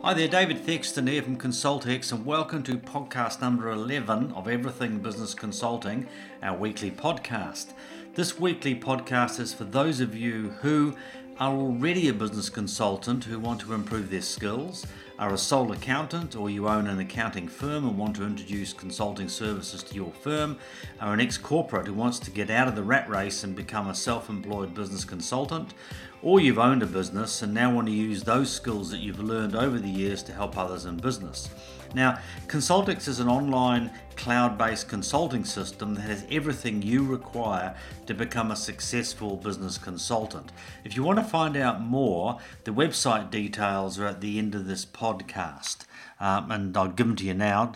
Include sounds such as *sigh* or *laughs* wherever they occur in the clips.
Hi there, David Thexton here from ConsultX, and welcome to podcast number 11 of Everything Business Consulting, our weekly podcast. This weekly podcast is for those of you who are already a business consultant who want to improve their skills, are a sole accountant, or you own an accounting firm and want to introduce consulting services to your firm, are an ex corporate who wants to get out of the rat race and become a self employed business consultant, or you've owned a business and now want to use those skills that you've learned over the years to help others in business. Now, ConsultX is an online cloud based consulting system that has everything you require to become a successful business consultant. If you want to find out more, the website details are at the end of this podcast. Um, and I'll give them to you now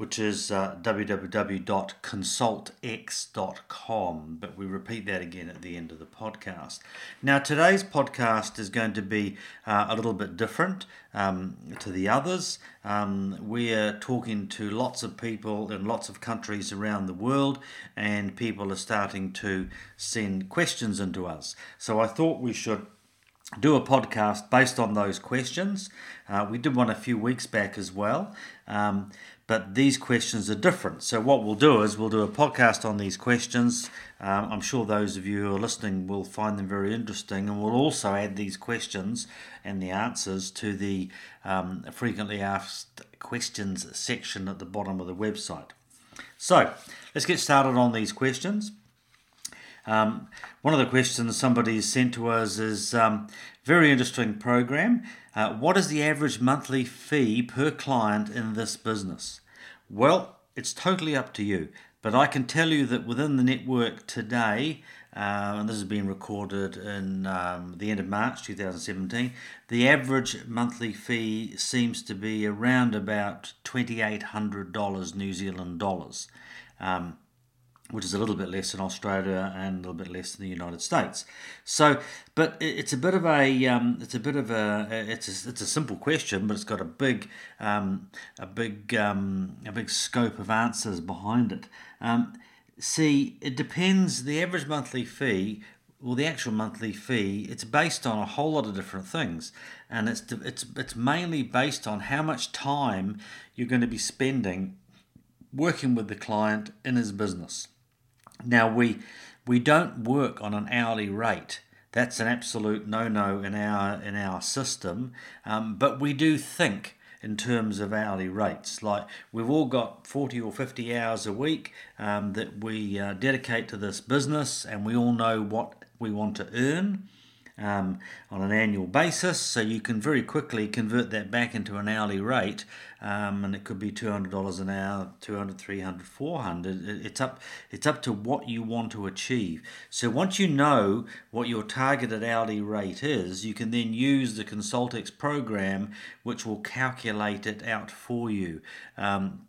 which is uh, www.consultx.com. But we repeat that again at the end of the podcast. Now, today's podcast is going to be uh, a little bit different um, to the others. Um, we're talking to lots of people in lots of countries around the world, and people are starting to send questions into us. So I thought we should do a podcast based on those questions. Uh, we did one a few weeks back as well. Um, but these questions are different. So, what we'll do is we'll do a podcast on these questions. Um, I'm sure those of you who are listening will find them very interesting, and we'll also add these questions and the answers to the um, frequently asked questions section at the bottom of the website. So, let's get started on these questions. Um, one of the questions somebody sent to us is um, very interesting program. Uh, what is the average monthly fee per client in this business? Well, it's totally up to you. But I can tell you that within the network today, uh, and this has been recorded in um, the end of March 2017, the average monthly fee seems to be around about $2,800 New Zealand dollars. Um, which is a little bit less in Australia and a little bit less in the United States. So, but it's a bit of a um, it's a bit of a it's a, it's a simple question, but it's got a big um, a big um, a big scope of answers behind it. Um, see, it depends. The average monthly fee. Well, the actual monthly fee, it's based on a whole lot of different things, and it's it's it's mainly based on how much time you're going to be spending working with the client in his business. Now we we don't work on an hourly rate. That's an absolute no-no in our in our system. Um, but we do think in terms of hourly rates. Like we've all got 40 or 50 hours a week um, that we uh, dedicate to this business, and we all know what we want to earn um, on an annual basis. So you can very quickly convert that back into an hourly rate, um, and it could be two hundred dollars an hour, 200, 300, 400. It's up. It's up to what you want to achieve. So once you know what your targeted hourly rate is, you can then use the ConsultX program, which will calculate it out for you. Um,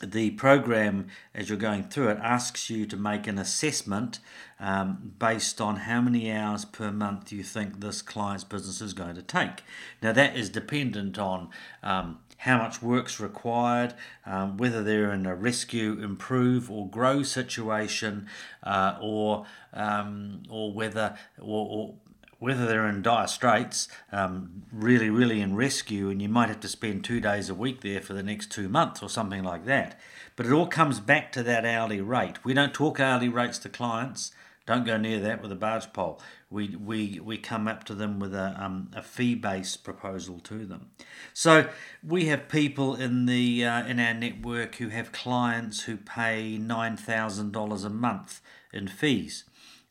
the program, as you're going through it, asks you to make an assessment um, based on how many hours per month you think this client's business is going to take. Now, that is dependent on um, how much work's required, um, whether they're in a rescue, improve, or grow situation, uh, or um, or whether or, or whether they're in dire straits, um, really, really in rescue, and you might have to spend two days a week there for the next two months or something like that. But it all comes back to that hourly rate. We don't talk hourly rates to clients. Don't go near that with a barge pole. We, we, we come up to them with a, um, a fee based proposal to them. So we have people in, the, uh, in our network who have clients who pay $9,000 a month in fees.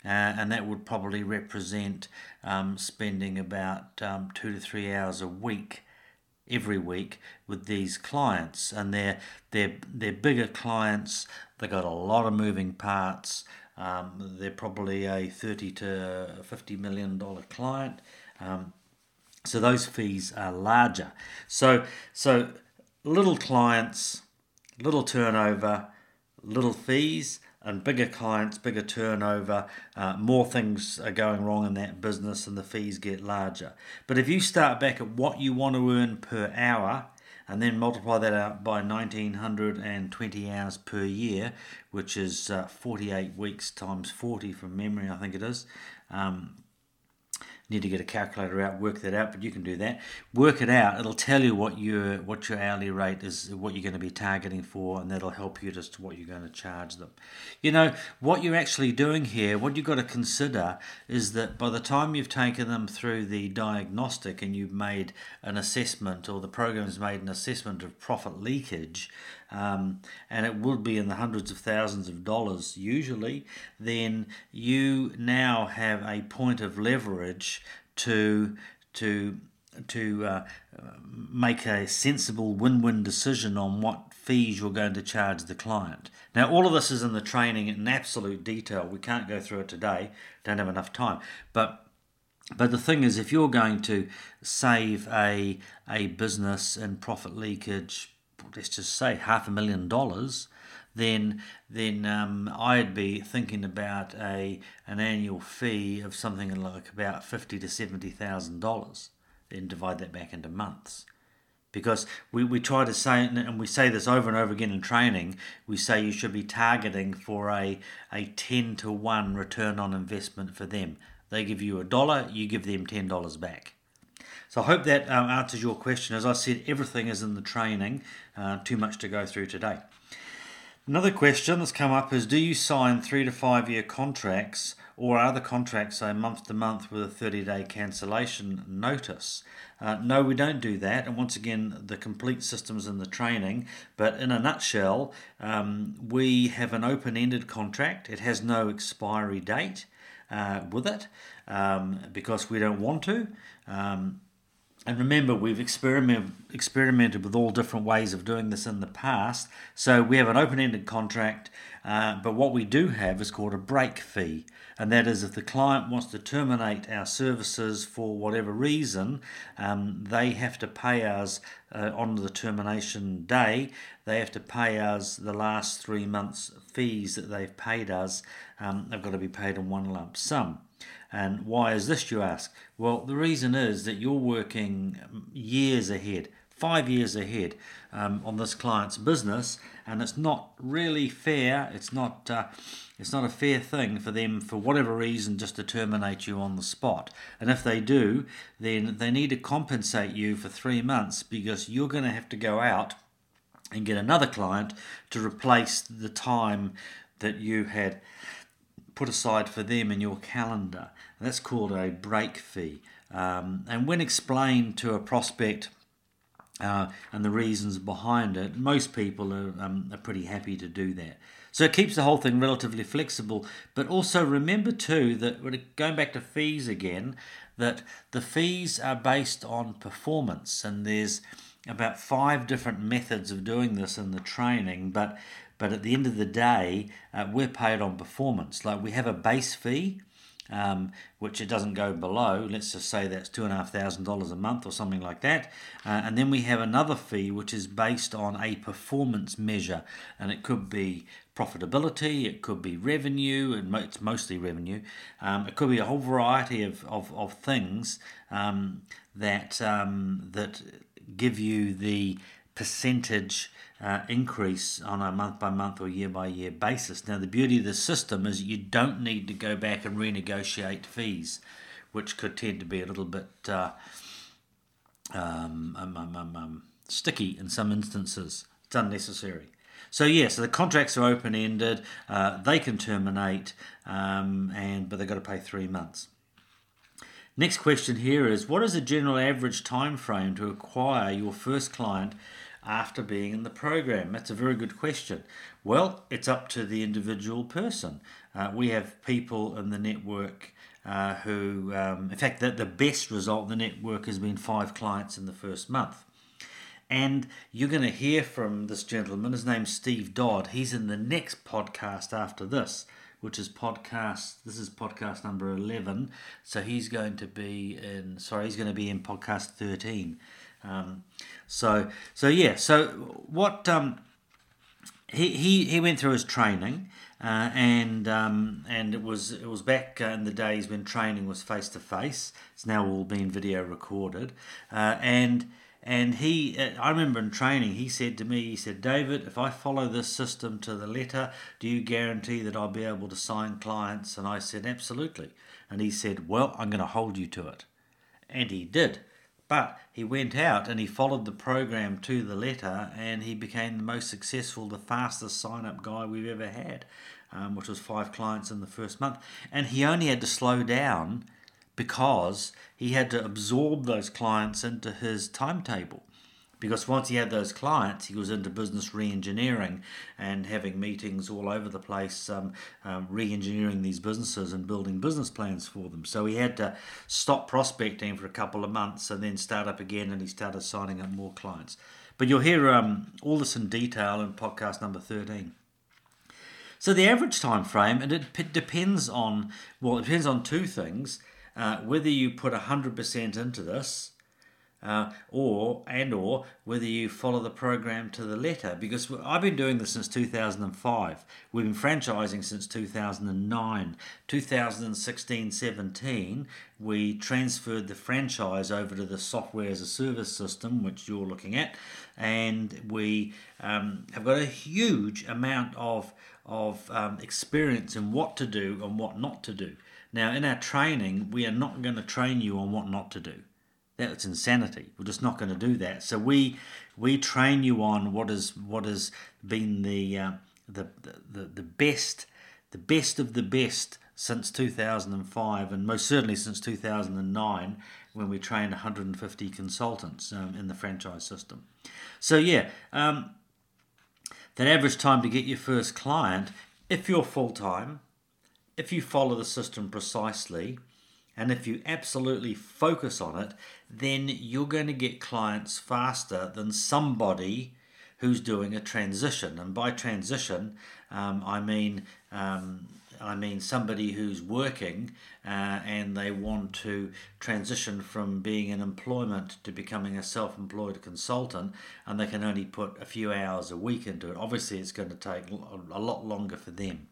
Uh, and that would probably represent um, spending about um, two to three hours a week every week with these clients. And they're they're they're bigger clients. They've got a lot of moving parts. Um, they're probably a 30 to 50 million dollar client. Um, so those fees are larger. So so little clients little turnover little fees and bigger clients, bigger turnover, uh, more things are going wrong in that business and the fees get larger. But if you start back at what you want to earn per hour and then multiply that out by 1920 hours per year, which is uh, 48 weeks times 40 from memory, I think it is. Um, need to get a calculator out, work that out, but you can do that. Work it out. It'll tell you what your what your hourly rate is, what you're going to be targeting for, and that'll help you as to what you're going to charge them. You know what you're actually doing here. What you've got to consider is that by the time you've taken them through the diagnostic and you've made an assessment, or the program's made an assessment of profit leakage, um, and it would be in the hundreds of thousands of dollars usually, then you now have a point of leverage to to to uh, make a sensible win-win decision on what fees you're going to charge the client. Now, all of this is in the training in absolute detail. We can't go through it today; don't have enough time. But but the thing is, if you're going to save a a business in profit leakage, let's just say half a million dollars, then then um, I'd be thinking about a an annual fee of something like about fifty to seventy thousand dollars. Then divide that back into months, because we, we try to say and we say this over and over again in training. We say you should be targeting for a a ten to one return on investment for them. They give you a dollar, you give them ten dollars back. So I hope that um, answers your question. As I said, everything is in the training. Uh, too much to go through today. Another question that's come up is Do you sign three to five year contracts or are the contracts, say, month to month with a 30 day cancellation notice? Uh, no, we don't do that. And once again, the complete systems in the training. But in a nutshell, um, we have an open ended contract, it has no expiry date. Uh, with it um, because we don't want to. Um, and remember, we've experimented, experimented with all different ways of doing this in the past. So we have an open ended contract, uh, but what we do have is called a break fee. And that is if the client wants to terminate our services for whatever reason, um, they have to pay us uh, on the termination day, they have to pay us the last three months' fees that they've paid us. Um, they've got to be paid in one lump sum. And why is this, you ask? Well, the reason is that you're working years ahead, five years ahead um, on this client's business, and it's not really fair. It's not. Uh, it's not a fair thing for them, for whatever reason, just to terminate you on the spot. And if they do, then they need to compensate you for three months because you're going to have to go out and get another client to replace the time that you had put aside for them in your calendar. And that's called a break fee. Um, and when explained to a prospect uh, and the reasons behind it, most people are, um, are pretty happy to do that. So it keeps the whole thing relatively flexible. But also remember too that going back to fees again, that the fees are based on performance, and there's about five different methods of doing this in the training. But but at the end of the day, uh, we're paid on performance. Like we have a base fee, um, which it doesn't go below. Let's just say that's two and a half thousand dollars a month or something like that. Uh, and then we have another fee which is based on a performance measure, and it could be profitability, it could be revenue, and it's mostly revenue. Um, it could be a whole variety of, of, of things um, that um, that give you the percentage uh, increase on a month by month or year by year basis. Now, the beauty of the system is you don't need to go back and renegotiate fees, which could tend to be a little bit uh, um, um, um, um sticky in some instances. It's unnecessary. So yeah, so the contracts are open ended. Uh, they can terminate, um, and but they've got to pay three months. Next question here is: What is the general average time frame to acquire your first client after being in the program? That's a very good question. Well, it's up to the individual person. Uh, we have people in the network uh, who, um, in fact, the, the best result in the network has been five clients in the first month. And you're going to hear from this gentleman. His name's Steve Dodd. He's in the next podcast after this, which is podcast. This is podcast number 11. So he's going to be in, sorry, he's going to be in podcast 13. Um, so, so yeah. So what um, he, he he went through his training, uh, and um, and it was it was back in the days when training was face to face. It's now all been video recorded, uh, and and he uh, I remember in training he said to me he said David if I follow this system to the letter do you guarantee that I'll be able to sign clients and I said absolutely And he said, Well, I'm going to hold you to it. And he did. But he went out and he followed the program to the letter and he became the most successful, the fastest sign up guy we've ever had, um, which was five clients in the first month. And he only had to slow down because he had to absorb those clients into his timetable because once he had those clients, he was into business re-engineering and having meetings all over the place, um, um, re-engineering these businesses and building business plans for them. So he had to stop prospecting for a couple of months and then start up again, and he started signing up more clients. But you'll hear um, all this in detail in podcast number thirteen. So the average time frame, and it depends on well, it depends on two things: uh, whether you put hundred percent into this uh, or and or whether you follow the program to the letter. Because I've been doing this since 2005 we've been franchising since 2009 2016 17 we transferred the franchise over to the software as a service system which you're looking at. And we um, have got a huge amount of of um, experience in what to do and what not to do. Now in our training we are not going to train you on what not to do that's insanity. We're just not going to do that. So we we train you on what is what has been the uh, the, the the best the best of the best since 2005 and most certainly since 2009 when we trained 150 consultants um, in the franchise system. So yeah, um, that average time to get your first client, if you're full time, if you follow the system precisely, and if you absolutely focus on it, then you're going to get clients faster than somebody who's doing a transition. And by transition, um, I mean um, I mean somebody who's working uh, and they want to transition from being in employment to becoming a self-employed consultant, and they can only put a few hours a week into it. Obviously, it's going to take a lot longer for them.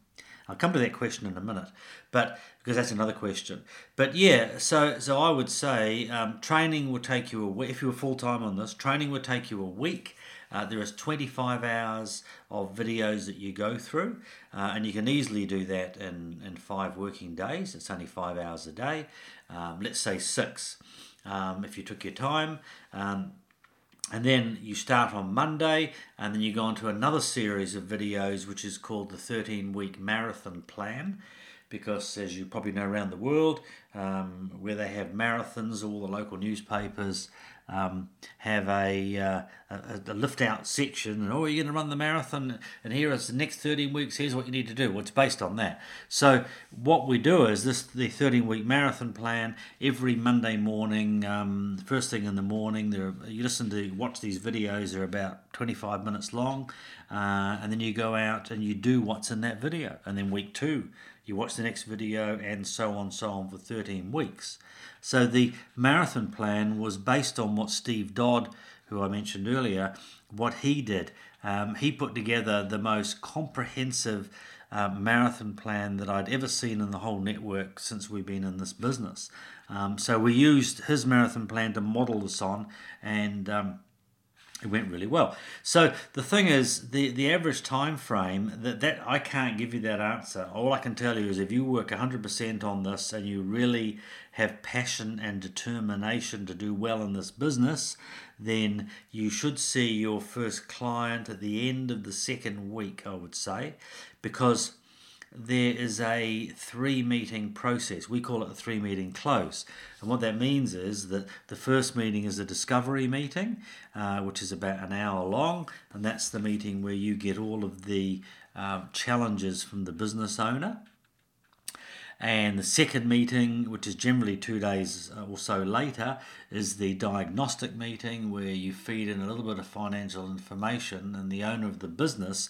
I'll come to that question in a minute, but because that's another question. But yeah, so so I would say um, training will take you a week. If you were full time on this, training would take you a week. Uh, there is 25 hours of videos that you go through, uh, and you can easily do that in, in five working days. It's only five hours a day. Um, let's say six um, if you took your time. And then you start on Monday, and then you go on to another series of videos, which is called the 13 week marathon plan. Because, as you probably know around the world, um, where they have marathons, all the local newspapers um, have a, uh, a, a, lift out section and oh you're going to run the marathon and here is the next 13 weeks here's what you need to do. Well it's based on that. So what we do is this the 13 week marathon plan every monday morning um, first thing in the morning there you listen to watch these videos they're about 25 minutes long uh, and then you go out and you do what's in that video. And then week two you watch the next video and so on so on for 13 weeks so the marathon plan was based on what Steve Dodd, who I mentioned earlier, what he did. Um, he put together the most comprehensive uh, marathon plan that I'd ever seen in the whole network since we've been in this business. Um, so we used his marathon plan to model this on, and um, it went really well. So the thing is, the the average time frame that that I can't give you that answer. All I can tell you is if you work 100% on this and you really have passion and determination to do well in this business, then you should see your first client at the end of the second week, I would say, because there is a three meeting process. We call it a three meeting close. And what that means is that the first meeting is a discovery meeting, uh, which is about an hour long. And that's the meeting where you get all of the uh, challenges from the business owner. And the second meeting, which is generally two days or so later, is the diagnostic meeting where you feed in a little bit of financial information, and the owner of the business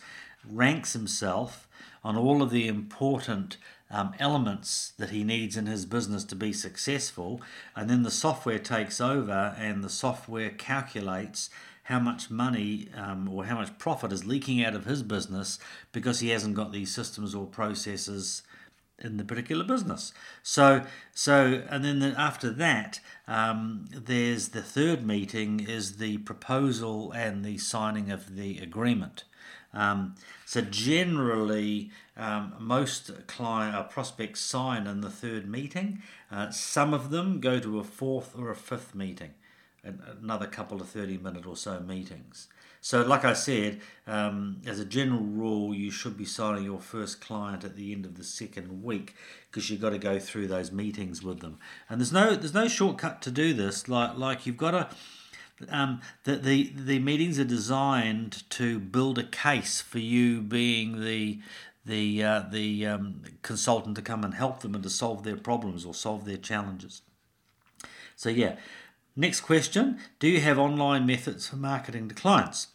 ranks himself on all of the important um, elements that he needs in his business to be successful, and then the software takes over and the software calculates how much money um, or how much profit is leaking out of his business because he hasn't got these systems or processes in the particular business. So, so, and then the, after that, um, there's the third meeting is the proposal and the signing of the agreement. Um, so generally, um, most client uh, prospects sign in the third meeting. Uh, some of them go to a fourth or a fifth meeting, another couple of 30 minute or so meetings. So, like I said, um, as a general rule, you should be signing your first client at the end of the second week because you've got to go through those meetings with them. And there's no there's no shortcut to do this. Like like you've got to. Um, the, the the meetings are designed to build a case for you being the the uh, the um, consultant to come and help them and to solve their problems or solve their challenges. So yeah, next question: Do you have online methods for marketing to clients?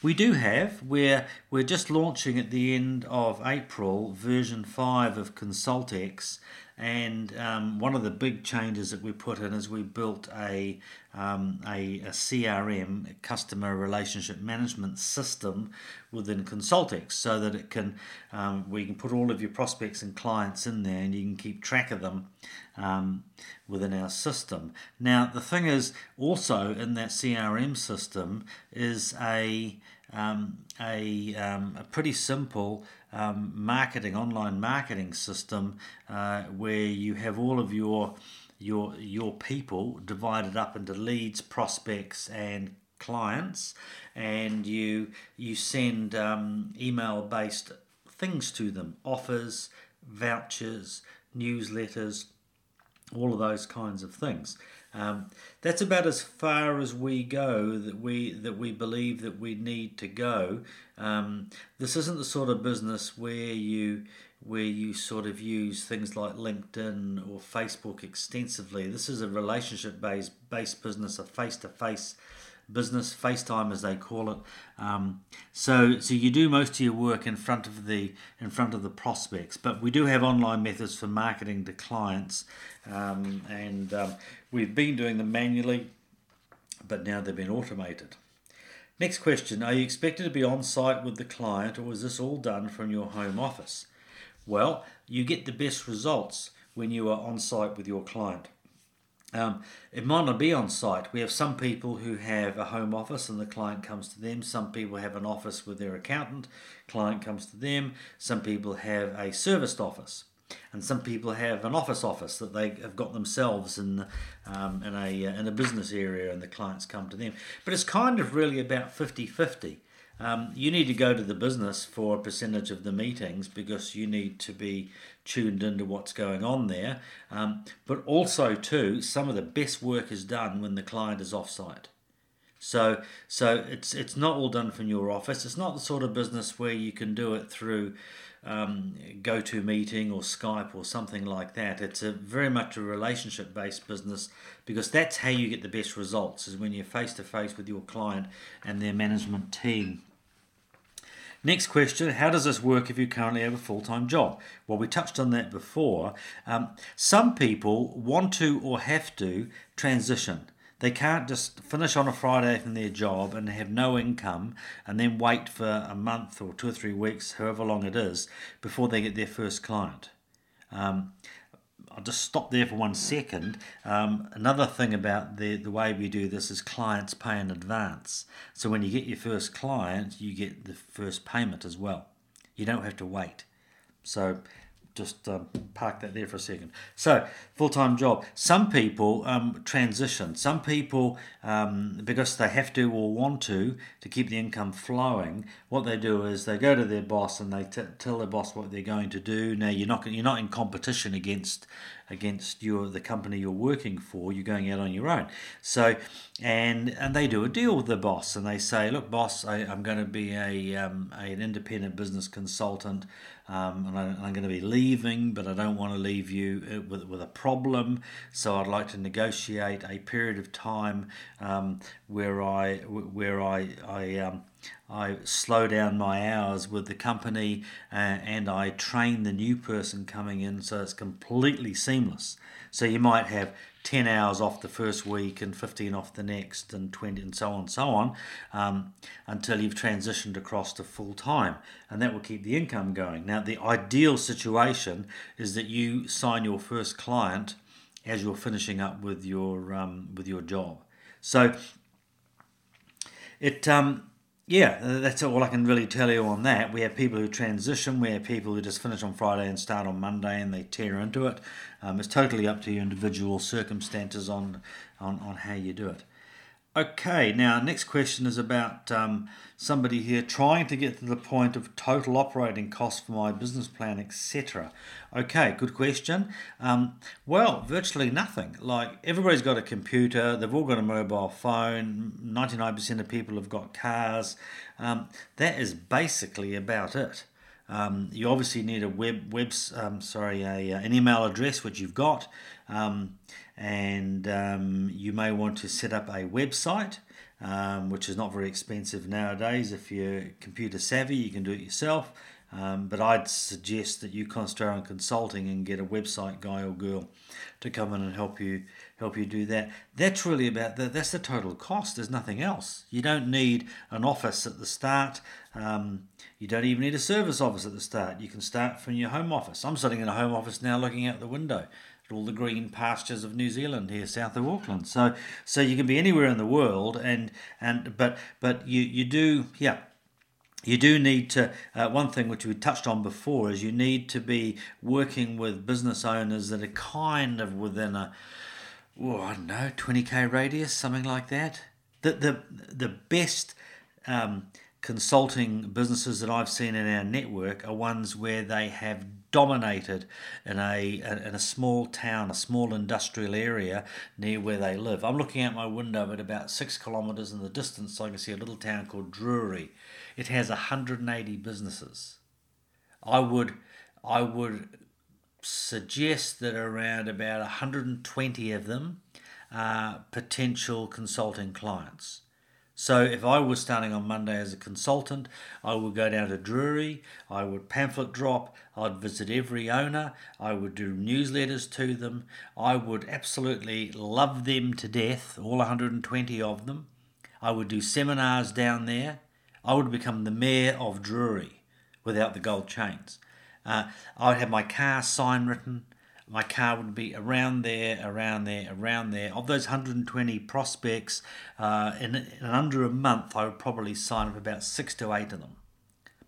We do have. We're we're just launching at the end of April version five of ConsultX, and um, one of the big changes that we put in is we built a, um, a, a, CRM, a customer relationship management system within ConsultX so that it can, um, we can put all of your prospects and clients in there and you can keep track of them um, within our system. Now, the thing is also in that CRM system is a, um, a, um, a pretty simple um, marketing, online marketing system uh, where you have all of your your your people divided up into leads, prospects, and clients, and you you send um, email based things to them, offers, vouchers, newsletters, all of those kinds of things. Um, that's about as far as we go that we that we believe that we need to go. Um, this isn't the sort of business where you where you sort of use things like LinkedIn or Facebook extensively. This is a relationship based based business, a face to face business, FaceTime as they call it. Um, so so you do most of your work in front of the in front of the prospects, but we do have online methods for marketing to clients, um, and um, we've been doing them manually, but now they've been automated. Next question: Are you expected to be on site with the client, or is this all done from your home office? Well, you get the best results when you are on site with your client. Um, it might not be on site. We have some people who have a home office and the client comes to them. Some people have an office with their accountant, client comes to them. Some people have a serviced office. And some people have an office office that they have got themselves in, um, in, a, in a business area and the clients come to them. But it's kind of really about 50 50. Um, you need to go to the business for a percentage of the meetings because you need to be tuned into what's going on there. Um, but also, too, some of the best work is done when the client is offsite. So, so it's it's not all done from your office. It's not the sort of business where you can do it through um, GoToMeeting or Skype or something like that. It's a very much a relationship based business because that's how you get the best results. Is when you're face to face with your client and their management team. Next question How does this work if you currently have a full time job? Well, we touched on that before. Um, some people want to or have to transition. They can't just finish on a Friday from their job and have no income and then wait for a month or two or three weeks, however long it is, before they get their first client. Um, I'll just stop there for one second. Um, another thing about the, the way we do this is clients pay in advance. So when you get your first client, you get the first payment as well. You don't have to wait. So just um, park that there for a second. So, full time job. Some people um, transition. Some people, um, because they have to or want to, to keep the income flowing, what they do is they go to their boss and they t- tell their boss what they're going to do. Now, you're not you're not in competition against against your the company you're working for. You're going out on your own. So, and and they do a deal with the boss and they say, look, boss, I, am going to be a, um, a an independent business consultant um, and I, am going to be leaving, but I don't want to leave you uh, with, with a problem. So I'd like to negotiate a period of time um, where I where I I um, I slow down my hours with the company uh, and I train the new person coming in so it's completely seamless. So you might have 10 hours off the first week and 15 off the next and 20 and so on and so on um, until you've transitioned across to full time and that will keep the income going now the ideal situation is that you sign your first client as you're finishing up with your um, with your job so it um, yeah, uh, that's all I can really tell you on that. We have people who transition. We have people who just finish on Friday and start on Monday, and they tear into it. Um, it's totally up to your individual circumstances on, on on how you do it. Okay, now next question is about um, somebody here trying to get to the point of total operating costs for my business plan, etc. Okay, good question. Um, well, virtually nothing. Like everybody's got a computer, they've all got a mobile phone. Ninety-nine percent of people have got cars. Um, that is basically about it. Um, you obviously need a web, web um, sorry, a, uh, an email address which you've got, um, and um, you may want to set up a website, um, which is not very expensive nowadays. If you're computer savvy, you can do it yourself. Um, but I'd suggest that you concentrate on consulting and get a website guy or girl to come in and help you help you do that. That's really about that. that's the total cost. There's nothing else. You don't need an office at the start. Um, you don't even need a service office at the start. You can start from your home office. I'm sitting in a home office now, looking out the window all the green pastures of New Zealand here south of Auckland. So so you can be anywhere in the world, and and but but you you do yeah you do need to uh, one thing which we touched on before is you need to be working with business owners that are kind of within a oh, I don't know 20k radius something like that the the the best um, consulting businesses that I've seen in our network are ones where they have dominated in a in a small town, a small industrial area near where they live. I'm looking out my window at about six kilometres in the distance, so I can see a little town called Drury. It has 180 businesses. I would I would suggest that around about 120 of them are potential consulting clients. So if I was starting on Monday as a consultant, I would go down to Drury, I would pamphlet drop, I'd visit every owner, I would do newsletters to them, I would absolutely love them to death, all 120 of them. I would do seminars down there. I would become the mayor of Drury without the gold chains. Uh, I would have my car sign written my car would be around there, around there, around there. Of those 120 prospects, uh, in, in under a month, I would probably sign up about six to eight of them.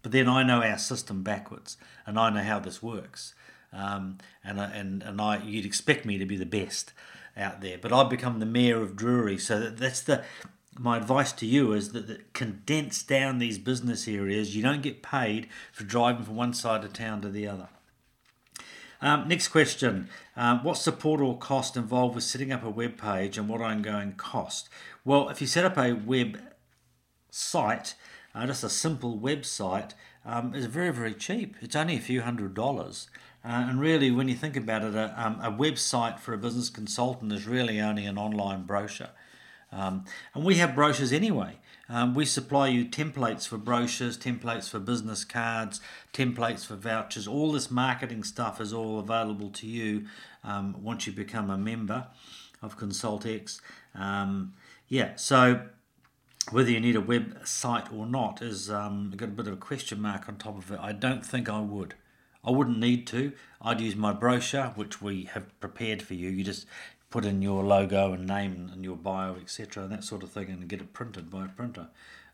But then I know our system backwards, and I know how this works. Um, and and and I, you'd expect me to be the best out there, but I've become the mayor of Drury, so that, that's the. My advice to you is that, that condense down these business areas. You don't get paid for driving from one side of town to the other. Um, next question. Um, what support or cost involved with setting up a web page and what ongoing cost? Well, if you set up a web site, uh, just a simple website, um, is very, very cheap. It's only a few hundred dollars. Uh, and really, when you think about it, a, um, a website for a business consultant is really only an online brochure. Um, and we have brochures anyway. Um, we supply you templates for brochures, templates for business cards, templates for vouchers. All this marketing stuff is all available to you um, once you become a member of ConsultX. Um, yeah, so whether you need a website or not is um, got a bit of a question mark on top of it. I don't think I would. I wouldn't need to. I'd use my brochure, which we have prepared for you. You just put in your logo and name and your bio, etc., and that sort of thing, and get it printed by a printer.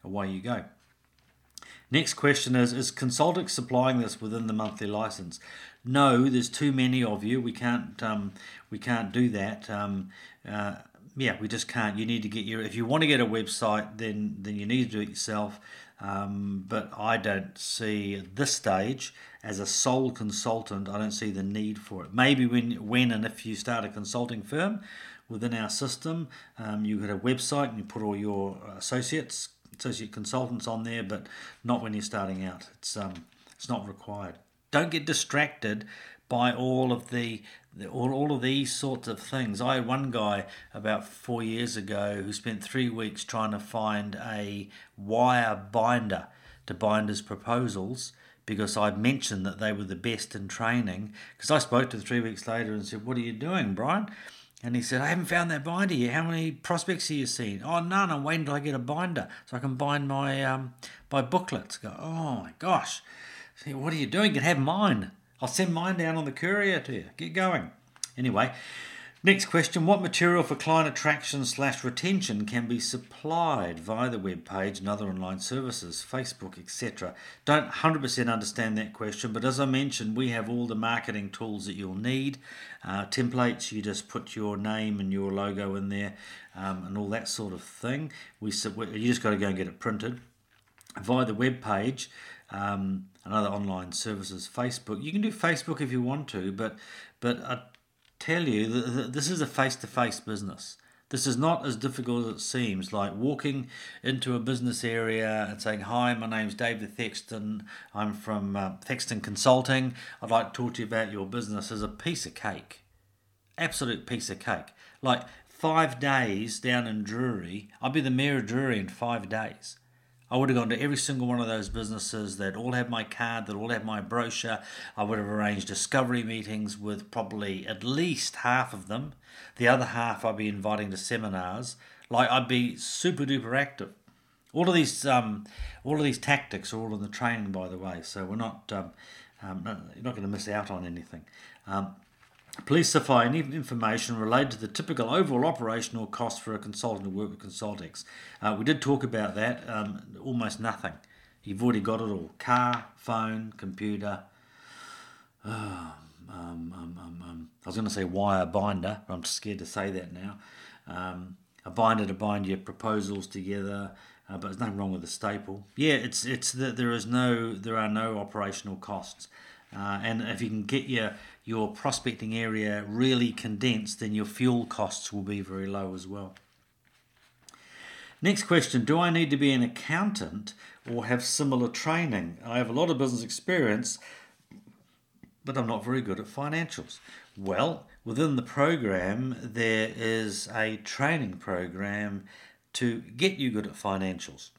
Away you go. Next question is Is ConsultX supplying this within the monthly license? No, there's too many of you. We can't um, we can't do that. Um, uh, yeah, we just can't. You need to get your. If you want to get a website, then then you need to do it yourself. Um, but I don't see at this stage as a sole consultant. I don't see the need for it. Maybe when when and if you start a consulting firm within our system, um, you get a website and you put all your associates, associate consultants on there, but not when you're starting out. It's um, it's not required. Don't get distracted by all of the all, all of these sorts of things. I had one guy about four years ago who spent three weeks trying to find a wire binder to bind his proposals because I mentioned that they were the best in training. Because I spoke to him three weeks later and said, What are you doing, Brian? And he said, I haven't found that binder yet. How many prospects have you seen? Oh, none. I'm waiting till I get a binder so I can bind my um, my booklets. Go, oh my gosh. What are you doing? You can have mine. I'll send mine down on the courier to you. Get going. Anyway, Next question What material for client attraction slash retention can be supplied via the web page and other online services, Facebook, etc.? Don't 100% understand that question, but as I mentioned, we have all the marketing tools that you'll need. Uh, templates, you just put your name and your logo in there um, and all that sort of thing. We You just got to go and get it printed. Via the web page, um, and other online services, Facebook. You can do Facebook if you want to, but but I tell you this is a face-to-face business. This is not as difficult as it seems. Like walking into a business area and saying, "Hi, my name's David Thexton. I'm from uh, Thexton Consulting. I'd like to talk to you about your business." Is a piece of cake, absolute piece of cake. Like five days down in Drury, I'll be the mayor of Drury in five days. I would have gone to every single one of those businesses that all had my card, that all had my brochure. I would have arranged discovery meetings with probably at least half of them. The other half I'd be inviting to seminars. Like I'd be super duper active. All of these, um, all of these tactics are all in the training, by the way. So we're not, um, um, you're not going to miss out on anything. Um, Please supply any information related to the typical overall operational cost for a consultant to work with ConsultX. Uh, we did talk about that, um, almost nothing. You've already got it all car, phone, computer. *sighs* Uh, um, um, um, I was going to say wire binder, but I'm scared to say that now. Um, a binder to bind your proposals together, uh, but there's nothing wrong with the staple. Yeah, it's it's that there is no there are no operational costs. Uh, and if you can get your your prospecting area really condensed, then your fuel costs will be very low as well. Next question Do I need to be an accountant or have similar training? I have a lot of business experience, but I'm not very good at financials. Well, within the program, there is a training program to get you good at financials.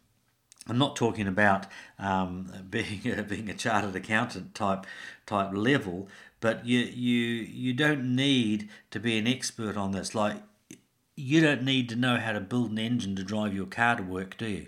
I'm not talking about um, *laughs* being a, being a chartered accountant type type level, but you you you don't need to be an expert on this. Like you don't need to know how to build an engine to drive your car to work, do you?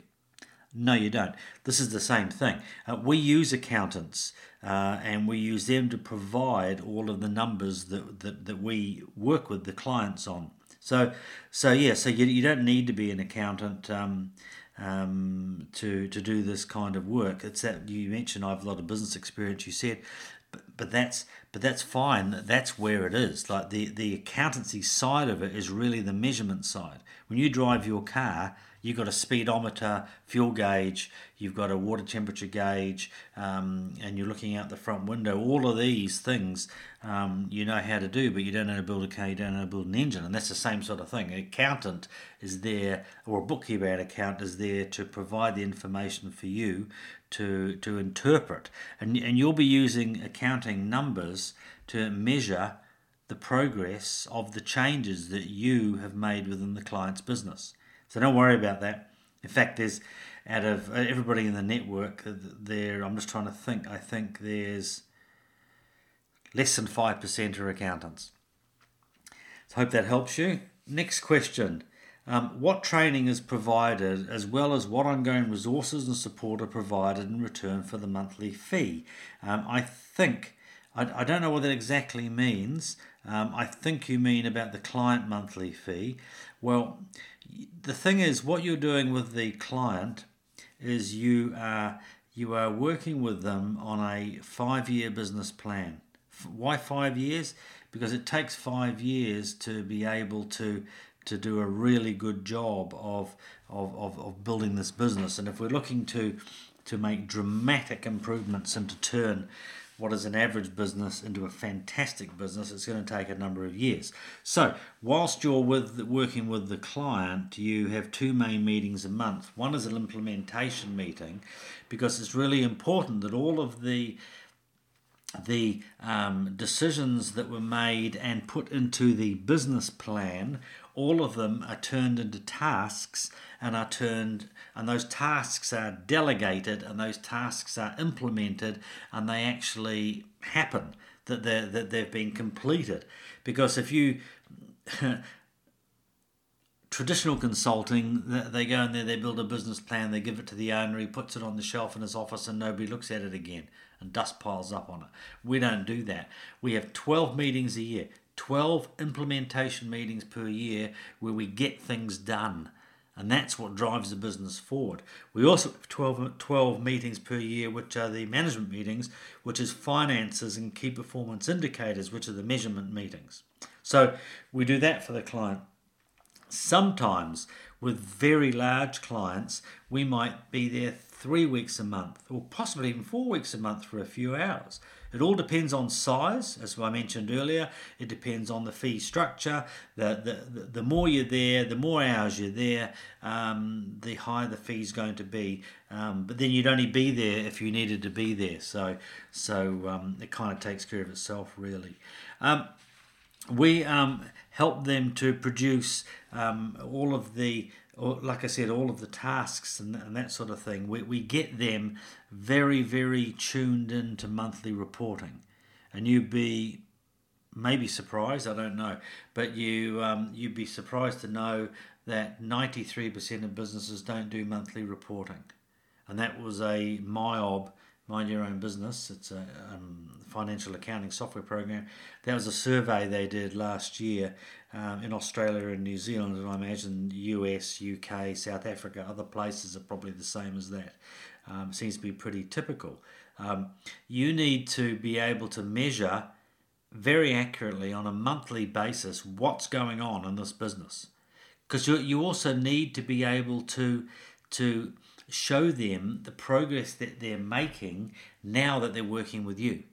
No, you don't. This is the same thing. Uh, we use accountants uh, and we use them to provide all of the numbers that, that, that we work with the clients on. So, so yeah, so you, you don't need to be an accountant. Um, um, to to do this kind of work. It's that you mentioned I have a lot of business experience. You said, but but that's but that's fine. That's where it is. Like the the accountancy side of it is really the measurement side. When you drive your car, you've got a speedometer, fuel gauge, you've got a water temperature gauge, um, and you're looking out the front window. All of these things um, you know how to do, but you don't know how to build a car, you don't know how to build an engine. And that's the same sort of thing. An accountant is there, or a bookkeeper and accountant is there to provide the information for you to, to interpret. And, and you'll be using accounting numbers to measure the progress of the changes that you have made within the client's business. So don't worry about that. In fact, there's out of everybody in the network, uh, there, I'm just trying to think, I think there's less than 5% are accountants. So hope that helps you. Next question. Um, what training is provided as well as what ongoing resources and support are provided in return for the monthly fee? Um, I think, I, I, don't know what that exactly means. Um, I think you mean about the client monthly fee. Well, the thing is, what you're doing with the client is you are you are working with them on a five-year business plan. Why five years? Because it takes five years to be able to to do a really good job of of, of, of building this business. And if we're looking to to make dramatic improvements and to turn what is an average business into a fantastic business, it's going to take a number of years. So, whilst you're with working with the client, you have two main meetings a month. One is an implementation meeting, because it's really important that all of the the um, decisions that were made and put into the business plan, all of them are turned into tasks and are turned, and those tasks are delegated and those tasks are implemented and they actually happen, that, they that they've been completed. Because if you *laughs* traditional consulting, they go in there, they build a business plan, they give it to the owner, he puts it on the shelf in his office, and nobody looks at it again, and dust piles up on it. We don't do that. We have 12 meetings a year, 12 implementation meetings per year where we get things done. And that's what drives the business forward. We also have 12, 12 meetings per year, which are the management meetings, which is finances and key performance indicators, which are the measurement meetings. So we do that for the client. Sometimes with very large clients, we might be there three weeks a month, or possibly even four weeks a month for a few hours. It all depends on size, as I mentioned earlier. It depends on the fee structure. The, the, the more you're there, the more hours you're there, um, the higher the fee is going to be. Um, but then you'd only be there if you needed to be there. So, so um, it kind of takes care of itself, really. Um, we um, help them to produce um, all of the like I said, all of the tasks and, and that sort of thing, we, we get them very, very tuned into monthly reporting. And you'd be maybe surprised, I don't know, but you, um, you'd be surprised to know that 93% of businesses don't do monthly reporting. And that was a MYOB Mind Your Own Business. It's a um, financial accounting software program. That was a survey they did last year um, in Australia and New Zealand, and I imagine US, UK, South Africa, other places are probably the same as that. Um, seems to be pretty typical. Um, you need to be able to measure very accurately on a monthly basis what's going on in this business because you, you also need to be able to to show them the progress that they're making now that they're working with you.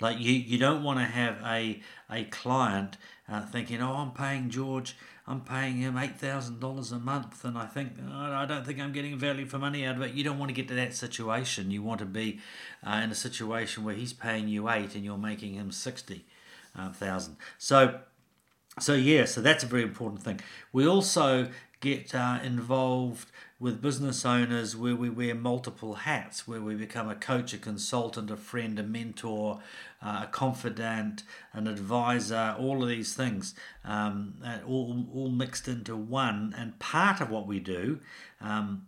Like you, you don't want to have a a client uh, thinking, oh, I'm paying George, I'm paying him eight thousand dollars a month, and I think oh, I don't think I'm getting value for money out of it. You don't want to get to that situation. You want to be uh, in a situation where he's paying you eight and you're making him sixty uh. So, so yeah, so that's a very important thing. We also get uh, involved with business owners where we wear multiple hats, where we become a coach, a consultant, a friend, a mentor, uh, a confidant, an advisor, all of these things, um, all, all mixed into one. And part of what we do, um,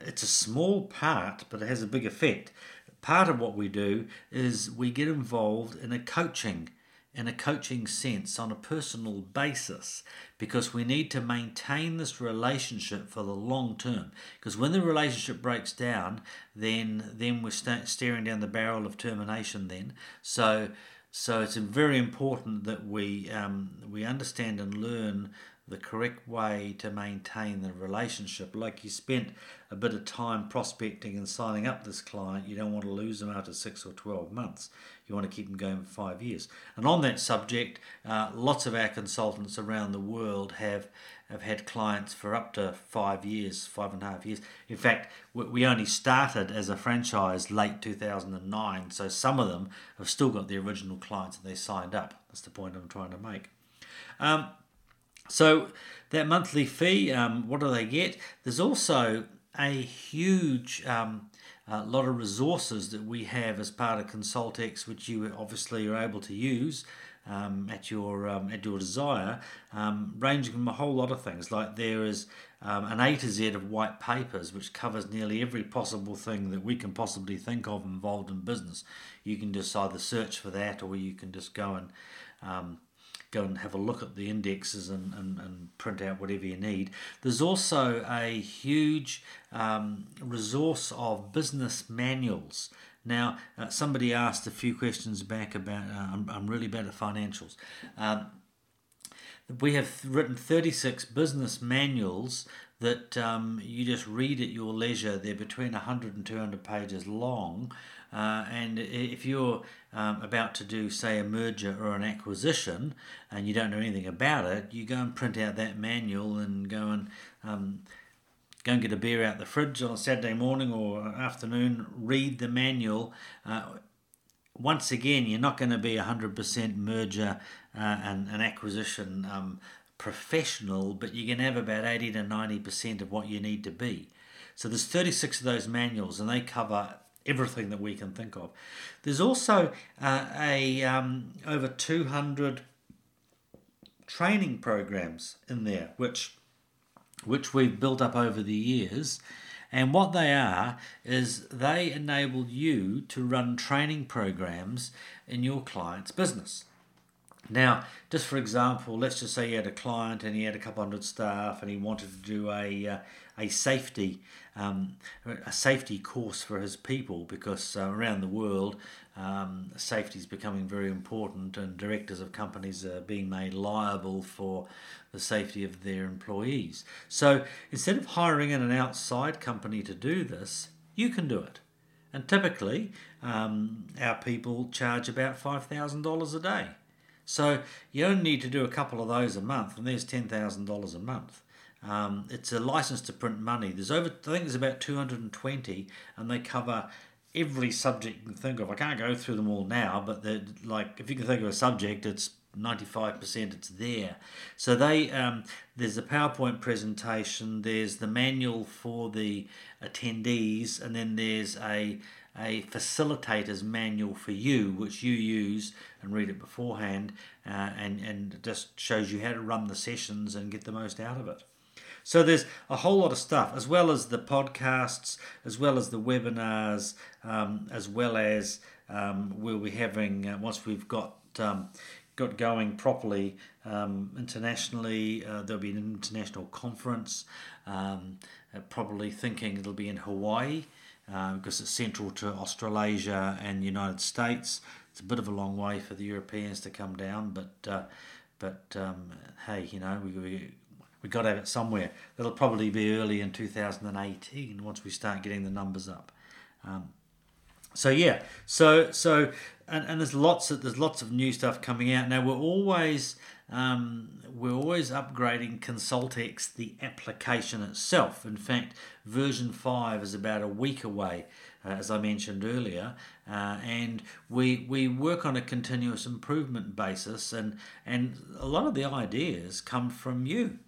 it's a small part, but it has a big effect. Part of what we do is we get involved in a coaching in a coaching sense on a personal basis because we need to maintain this relationship for the long term because when the relationship breaks down then then we're st- staring down the barrel of termination then so so it's very important that we um, we understand and learn the correct way to maintain the relationship. Like you spent a bit of time prospecting and signing up this client, you don't want to lose them after six or 12 months. You want to keep them going for five years. And on that subject, uh, lots of our consultants around the world have have had clients for up to five years, five and a half years. In fact, we only started as a franchise late 2009, so some of them have still got the original clients that they signed up. That's the point I'm trying to make. Um, so that monthly fee, um, what do they get? There's also a huge um, uh, lot of resources that we have as part of ConsultX, which you obviously are able to use um, at your um, at your desire, um, ranging from a whole lot of things. Like there is um, an A to Z of white papers, which covers nearly every possible thing that we can possibly think of involved in business. You can just either search for that, or you can just go and um, go and have a look at the indexes and, and, and print out whatever you need. There's also a huge um, resource of business manuals. Now, uh, somebody asked a few questions back about uh, I'm, I'm really bad at financials. Um, we have written 36 business manuals that um, you just read at your leisure. They're between 100 and 200 pages long. Uh, and if you're um, about to do, say, a merger or an acquisition and you don't know anything about it, you go and print out that manual and go and um, go and get a beer out the fridge on a Saturday morning or afternoon, read the manual. Uh, once again, you're not going to be 100% merger uh, and an acquisition um, professional, but you can have about 80 to 90% of what you need to be. So there's 36 of those manuals, and they cover everything that we can think of. There's also uh, a um, over 200 training programs in there, which which we've built up over the years. And what they are is they enable you to run training programs in your client's business. Now, just for example, let's just say you had a client and he had a couple hundred staff and he wanted to do a uh, a safety um, a safety course for his people because uh, around the world um, safety is becoming very important and directors of companies are being made liable for the safety of their employees. So instead of hiring in an outside company to do this, you can do it. And typically, um, our people charge about $5,000 a day. So you only need to do a couple of those a month, and there's $10,000 a month. Um, it's a license to print money. There's over, I think there's about 220, and they cover every subject you can think of. I can't go through them all now, but like if you can think of a subject, it's 95% it's there. So they um, there's a PowerPoint presentation, there's the manual for the attendees, and then there's a a facilitator's manual for you, which you use and read it beforehand, uh, and and just shows you how to run the sessions and get the most out of it. So there's a whole lot of stuff, as well as the podcasts, as well as the webinars, um, as well as um, we'll be having uh, once we've got um, got going properly um, internationally. Uh, there'll be an international conference. Um, uh, probably thinking it'll be in Hawaii uh, because it's central to Australasia and United States. It's a bit of a long way for the Europeans to come down, but uh, but um, hey, you know we, we we got to have it somewhere. That'll probably be early in 2018 once we start getting the numbers up. Um, so yeah, so so and, and there's lots of there's lots of new stuff coming out now. We're always um, we're always upgrading ConsultX, the application itself. In fact, version five is about a week away, uh, as I mentioned earlier, uh, and we we work on a continuous improvement basis, and and a lot of the ideas come from you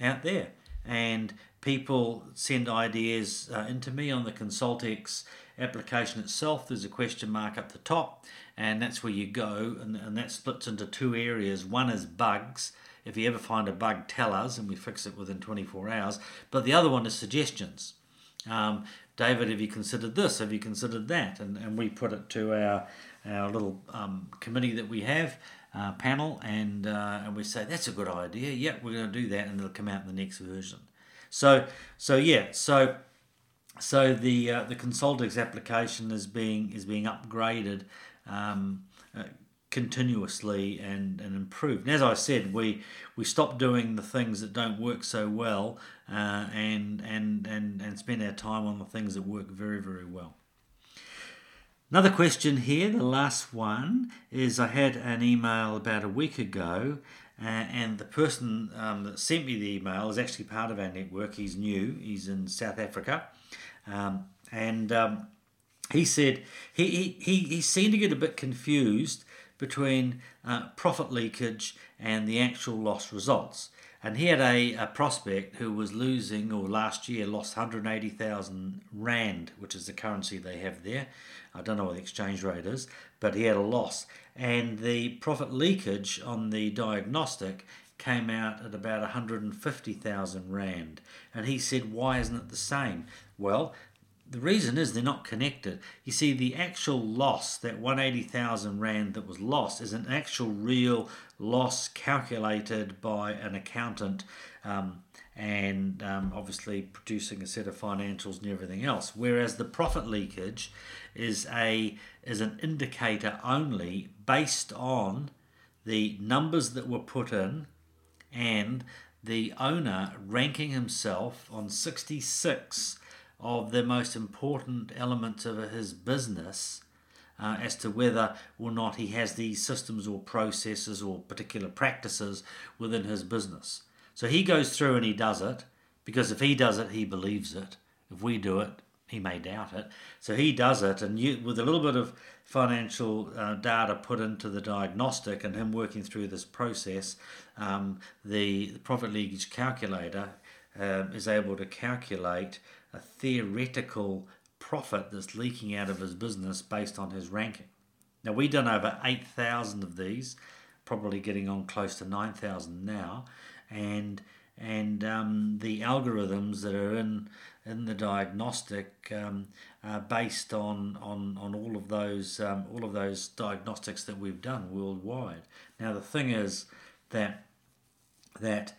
out there, and people send ideas uh, into me on the ConsultX application itself. There's a question mark up the top, and that's where you go, and, and that splits into two areas. One is bugs. If you ever find a bug, tell us, and we fix it within 24 hours. But the other one is suggestions. Um, David, have you considered this? Have you considered that? And, and we put it to our, our little um, committee that we have, uh, panel, and, uh, and we say, that's a good idea. Yep, we're going to do that, and it'll come out in the next version. So, so yeah, so so the uh, the ConsultX application is being is being upgraded um, uh, continuously and, and improved. And as I said, we we stop doing the things that don't work so well uh, and and and and spend our time on the things that work very very well. Another question here, the last one, is I had an email about a week ago, uh, and the person um, that sent me the email is actually part of our network. He's new, he's in South Africa, um, and um, he said he, he, he seemed to get a bit confused between uh, profit leakage and the actual loss results. And he had a, a prospect who was losing, or last year lost 180,000 Rand, which is the currency they have there. I don't know what the exchange rate is, but he had a loss. And the profit leakage on the diagnostic came out at about 150,000 Rand. And he said, Why isn't it the same? Well, the reason is they're not connected. You see, the actual loss, that 180,000 Rand that was lost, is an actual real loss calculated by an accountant um, and um, obviously producing a set of financials and everything else. Whereas the profit leakage is a is an indicator only based on the numbers that were put in and the owner ranking himself on 66 of the most important elements of his business uh, as to whether or not he has these systems or processes or particular practices within his business. So he goes through and he does it because if he does it, he believes it. If we do it, he may doubt it. So he does it, and you, with a little bit of financial uh, data put into the diagnostic and him working through this process, um, the, the profit leakage calculator uh, is able to calculate a theoretical profit that's leaking out of his business based on his ranking. Now, we've done over 8,000 of these, probably getting on close to 9,000 now, and and um, the algorithms that are in in the diagnostic um, are based on, on, on all of those um, all of those diagnostics that we've done worldwide. Now the thing is that that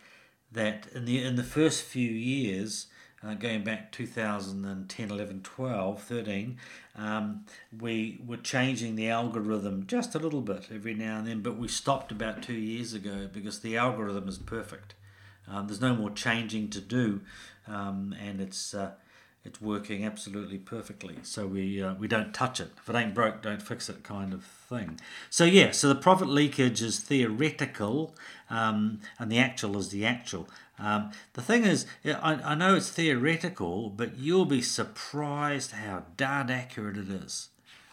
that in the in the first few years uh, going back 2010, 11, 12, 13, um, we were changing the algorithm just a little bit every now and then, but we stopped about two years ago because the algorithm is perfect. Um, there's no more changing to do, um, and it's uh, it's working absolutely perfectly. So we uh, we don't touch it. If it ain't broke, don't fix it, kind of thing. So yeah, so the profit leakage is theoretical, um, and the actual is the actual. Um, the thing is, I, I know it's theoretical, but you'll be surprised how darn accurate it is.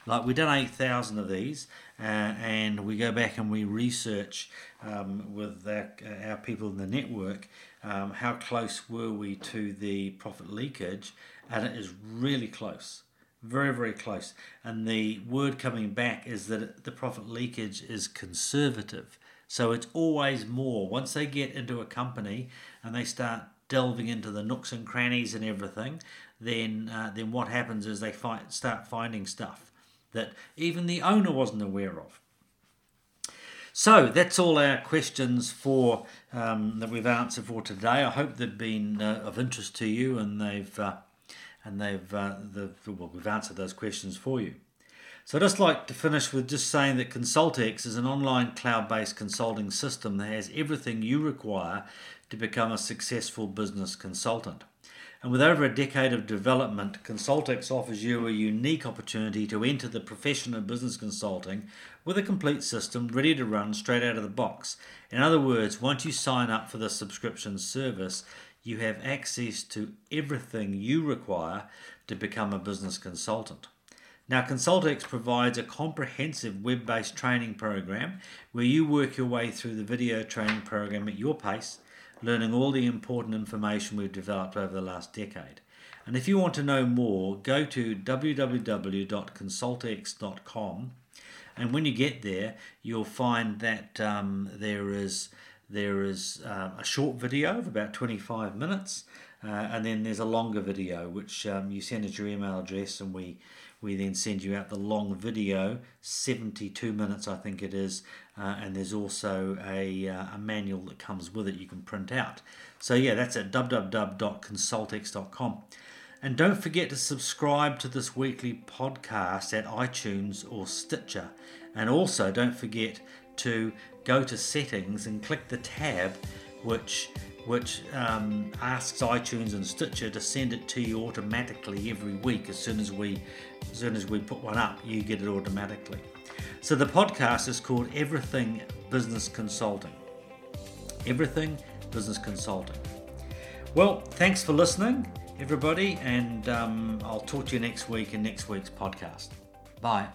Like we've done eight thousand of these, uh, and we go back and we research um, with our, our, people in the network um, how close were we to the profit leakage, and it is really close, very very close. And the word coming back is that the profit leakage is conservative, so it's always more. Once they get into a company and they start delving into the nooks and crannies and everything, then uh, then what happens is they find, start finding stuff that even the owner wasn't aware of. So that's all our questions for um, that we've answered for today. I hope they've been uh, of interest to you, and they've uh, and they've uh, well, we've answered those questions for you. So I'd just like to finish with just saying that ConsultX is an online cloud-based consulting system that has everything you require to become a successful business consultant. And with over a decade of development, ConsultX offers you a unique opportunity to enter the profession of business consulting with a complete system ready to run straight out of the box. In other words, once you sign up for the subscription service, you have access to everything you require to become a business consultant. Now, ConsultX provides a comprehensive web based training program where you work your way through the video training program at your pace learning all the important information we've developed over the last decade. And if you want to know more, go to www.consultx.com. And when you get there, you'll find that um, there is there is um, a short video of about 25 minutes, uh, and then there's a longer video which um, you send us your email address, and we we then send you out the long video, 72 minutes, I think it is, uh, and there's also a, uh, a manual that comes with it you can print out. So, yeah, that's at www.consultx.com. And don't forget to subscribe to this weekly podcast at iTunes or Stitcher. And also, don't forget to go to settings and click the tab which which um, asks iTunes and Stitcher to send it to you automatically every week. As soon as we, as soon as we put one up, you get it automatically. So the podcast is called Everything Business Consulting. Everything Business Consulting. Well, thanks for listening, everybody, and um, I'll talk to you next week in next week's podcast. Bye.